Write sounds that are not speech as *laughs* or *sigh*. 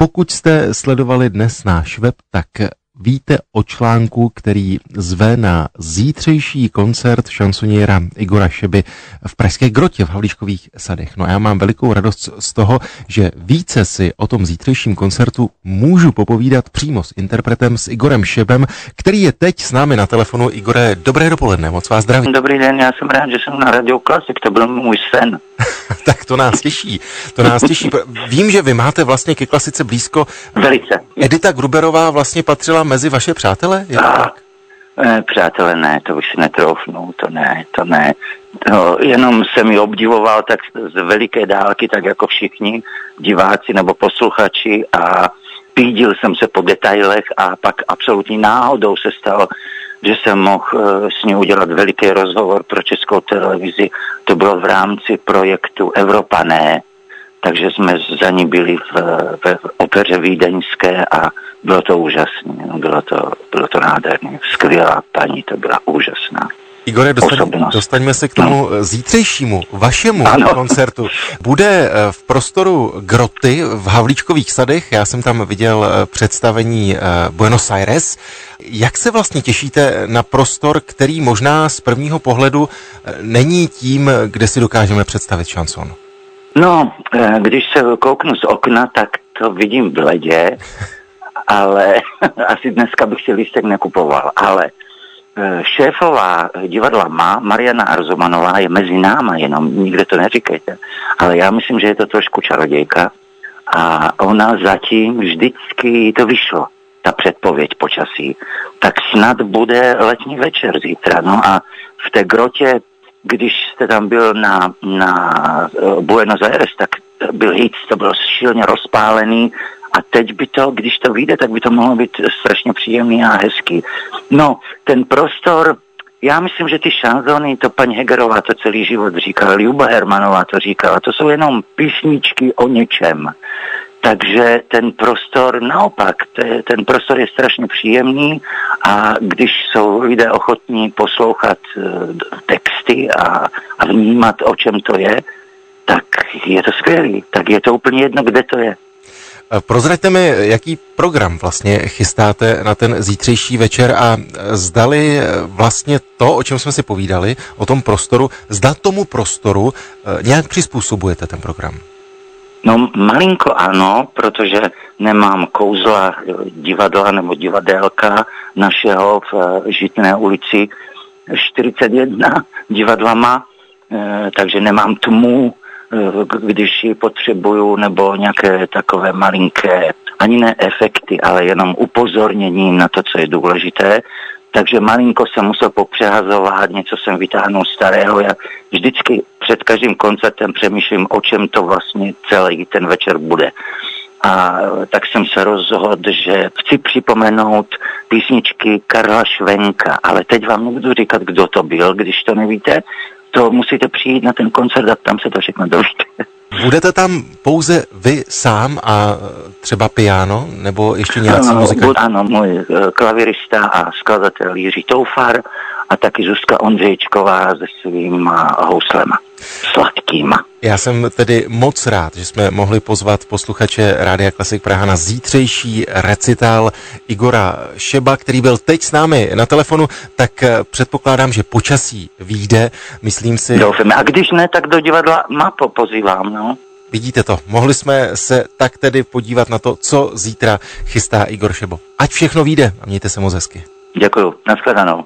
Pokud jste sledovali dnes náš web, tak víte o článku, který zve na zítřejší koncert šansoniera Igora Šeby v Pražské grotě v Havlíčkových sadech. No a já mám velikou radost z toho, že více si o tom zítřejším koncertu můžu popovídat přímo s interpretem, s Igorem Šebem, který je teď s námi na telefonu. Igore, dobré dopoledne, moc vás zdravím. Dobrý den, já jsem rád, že jsem na Radio Klasik, to byl můj sen. *laughs* tak to nás těší, to nás těší. Vím, že vy máte vlastně ke klasice blízko. Velice. Edita Gruberová vlastně patřila mezi vaše přátele? Je to tak? Eh, přátelé ne, to už si netroufnu, to ne, to ne. To, jenom jsem ji obdivoval tak z veliké dálky, tak jako všichni diváci nebo posluchači a pídil jsem se po detailech a pak absolutní náhodou se stalo, že jsem mohl eh, s ní udělat veliký rozhovor pro českou televizi. To bylo v rámci projektu Evropané, takže jsme za ní byli v, v opeře vídeňské a bylo to úžasné, no, bylo to, bylo to nádherné. Skvělá paní, to byla úžasná. Igore, dostaň, dostaňme se k tomu no. zítřejšímu, vašemu ano. koncertu. Bude eh, v prostoru Groty v Havlíčkových sadech, já jsem tam viděl eh, představení eh, Buenos Aires. Jak se vlastně těšíte na prostor, který možná z prvního pohledu není tím, kde si dokážeme představit šanson? No, když se kouknu z okna, tak to vidím bledě, *laughs* ale *laughs* asi dneska bych si lístek nekupoval, ale šéfová divadla má, Mariana Arzomanová, je mezi náma, jenom nikde to neříkejte, ale já myslím, že je to trošku čarodějka a ona zatím vždycky to vyšlo, ta předpověď počasí. Tak snad bude letní večer zítra, no a v té grotě, když jste tam byl na, na eh, Buenos Aires, tak byl hit, to bylo šilně rozpálený, a teď by to, když to vyjde, tak by to mohlo být strašně příjemný a hezký. No, ten prostor, já myslím, že ty šanzony, to paní Hegerová to celý život říkala, Ljuba Hermanová to říkala, to jsou jenom písničky o něčem. Takže ten prostor, naopak, ten prostor je strašně příjemný a když jsou lidé ochotní poslouchat eh, texty a, a vnímat, o čem to je, tak je to skvělý. Tak je to úplně jedno, kde to je. Prozraďte mi, jaký program vlastně chystáte na ten zítřejší večer a zdali vlastně to, o čem jsme si povídali, o tom prostoru, zda tomu prostoru eh, nějak přizpůsobujete ten program? No malinko ano, protože nemám kouzla eh, divadla nebo divadelka našeho v eh, Žitné ulici 41 divadlama, takže nemám tmu, Eh, když ji potřebuju, nebo nějaké takové malinké, ani ne efekty, ale jenom upozornění na to, co je důležité. Takže malinko jsem musel popřehazovat, něco jsem vytáhnul starého. Já vždycky před každým koncertem přemýšlím, o čem to vlastně celý ten večer bude. A tak jsem se rozhodl, že chci připomenout písničky Karla Švenka, ale teď vám nebudu říkat, kdo to byl, když to nevíte, to musíte přijít na ten koncert a tam se to všechno dovíte. Budete tam pouze vy sám a třeba piano, nebo ještě nějací no, muzikanti? Ano, můj eh, klavirista a skladatel Jiří Toufar a taky Zuzka Ondřejčková se svýma houslema sladkýma. Já jsem tedy moc rád, že jsme mohli pozvat posluchače Rádia Klasik Praha na zítřejší recital Igora Šeba, který byl teď s námi na telefonu, tak eh, předpokládám, že počasí výjde, myslím si. Doufám. A když ne, tak do divadla Mapo pozývám, no. Vidíte to, mohli jsme se tak tedy podívat na to, co zítra chystá Igor Šebo. Ať všechno vyjde a mějte se moc hezky. Děkuju, nashledanou.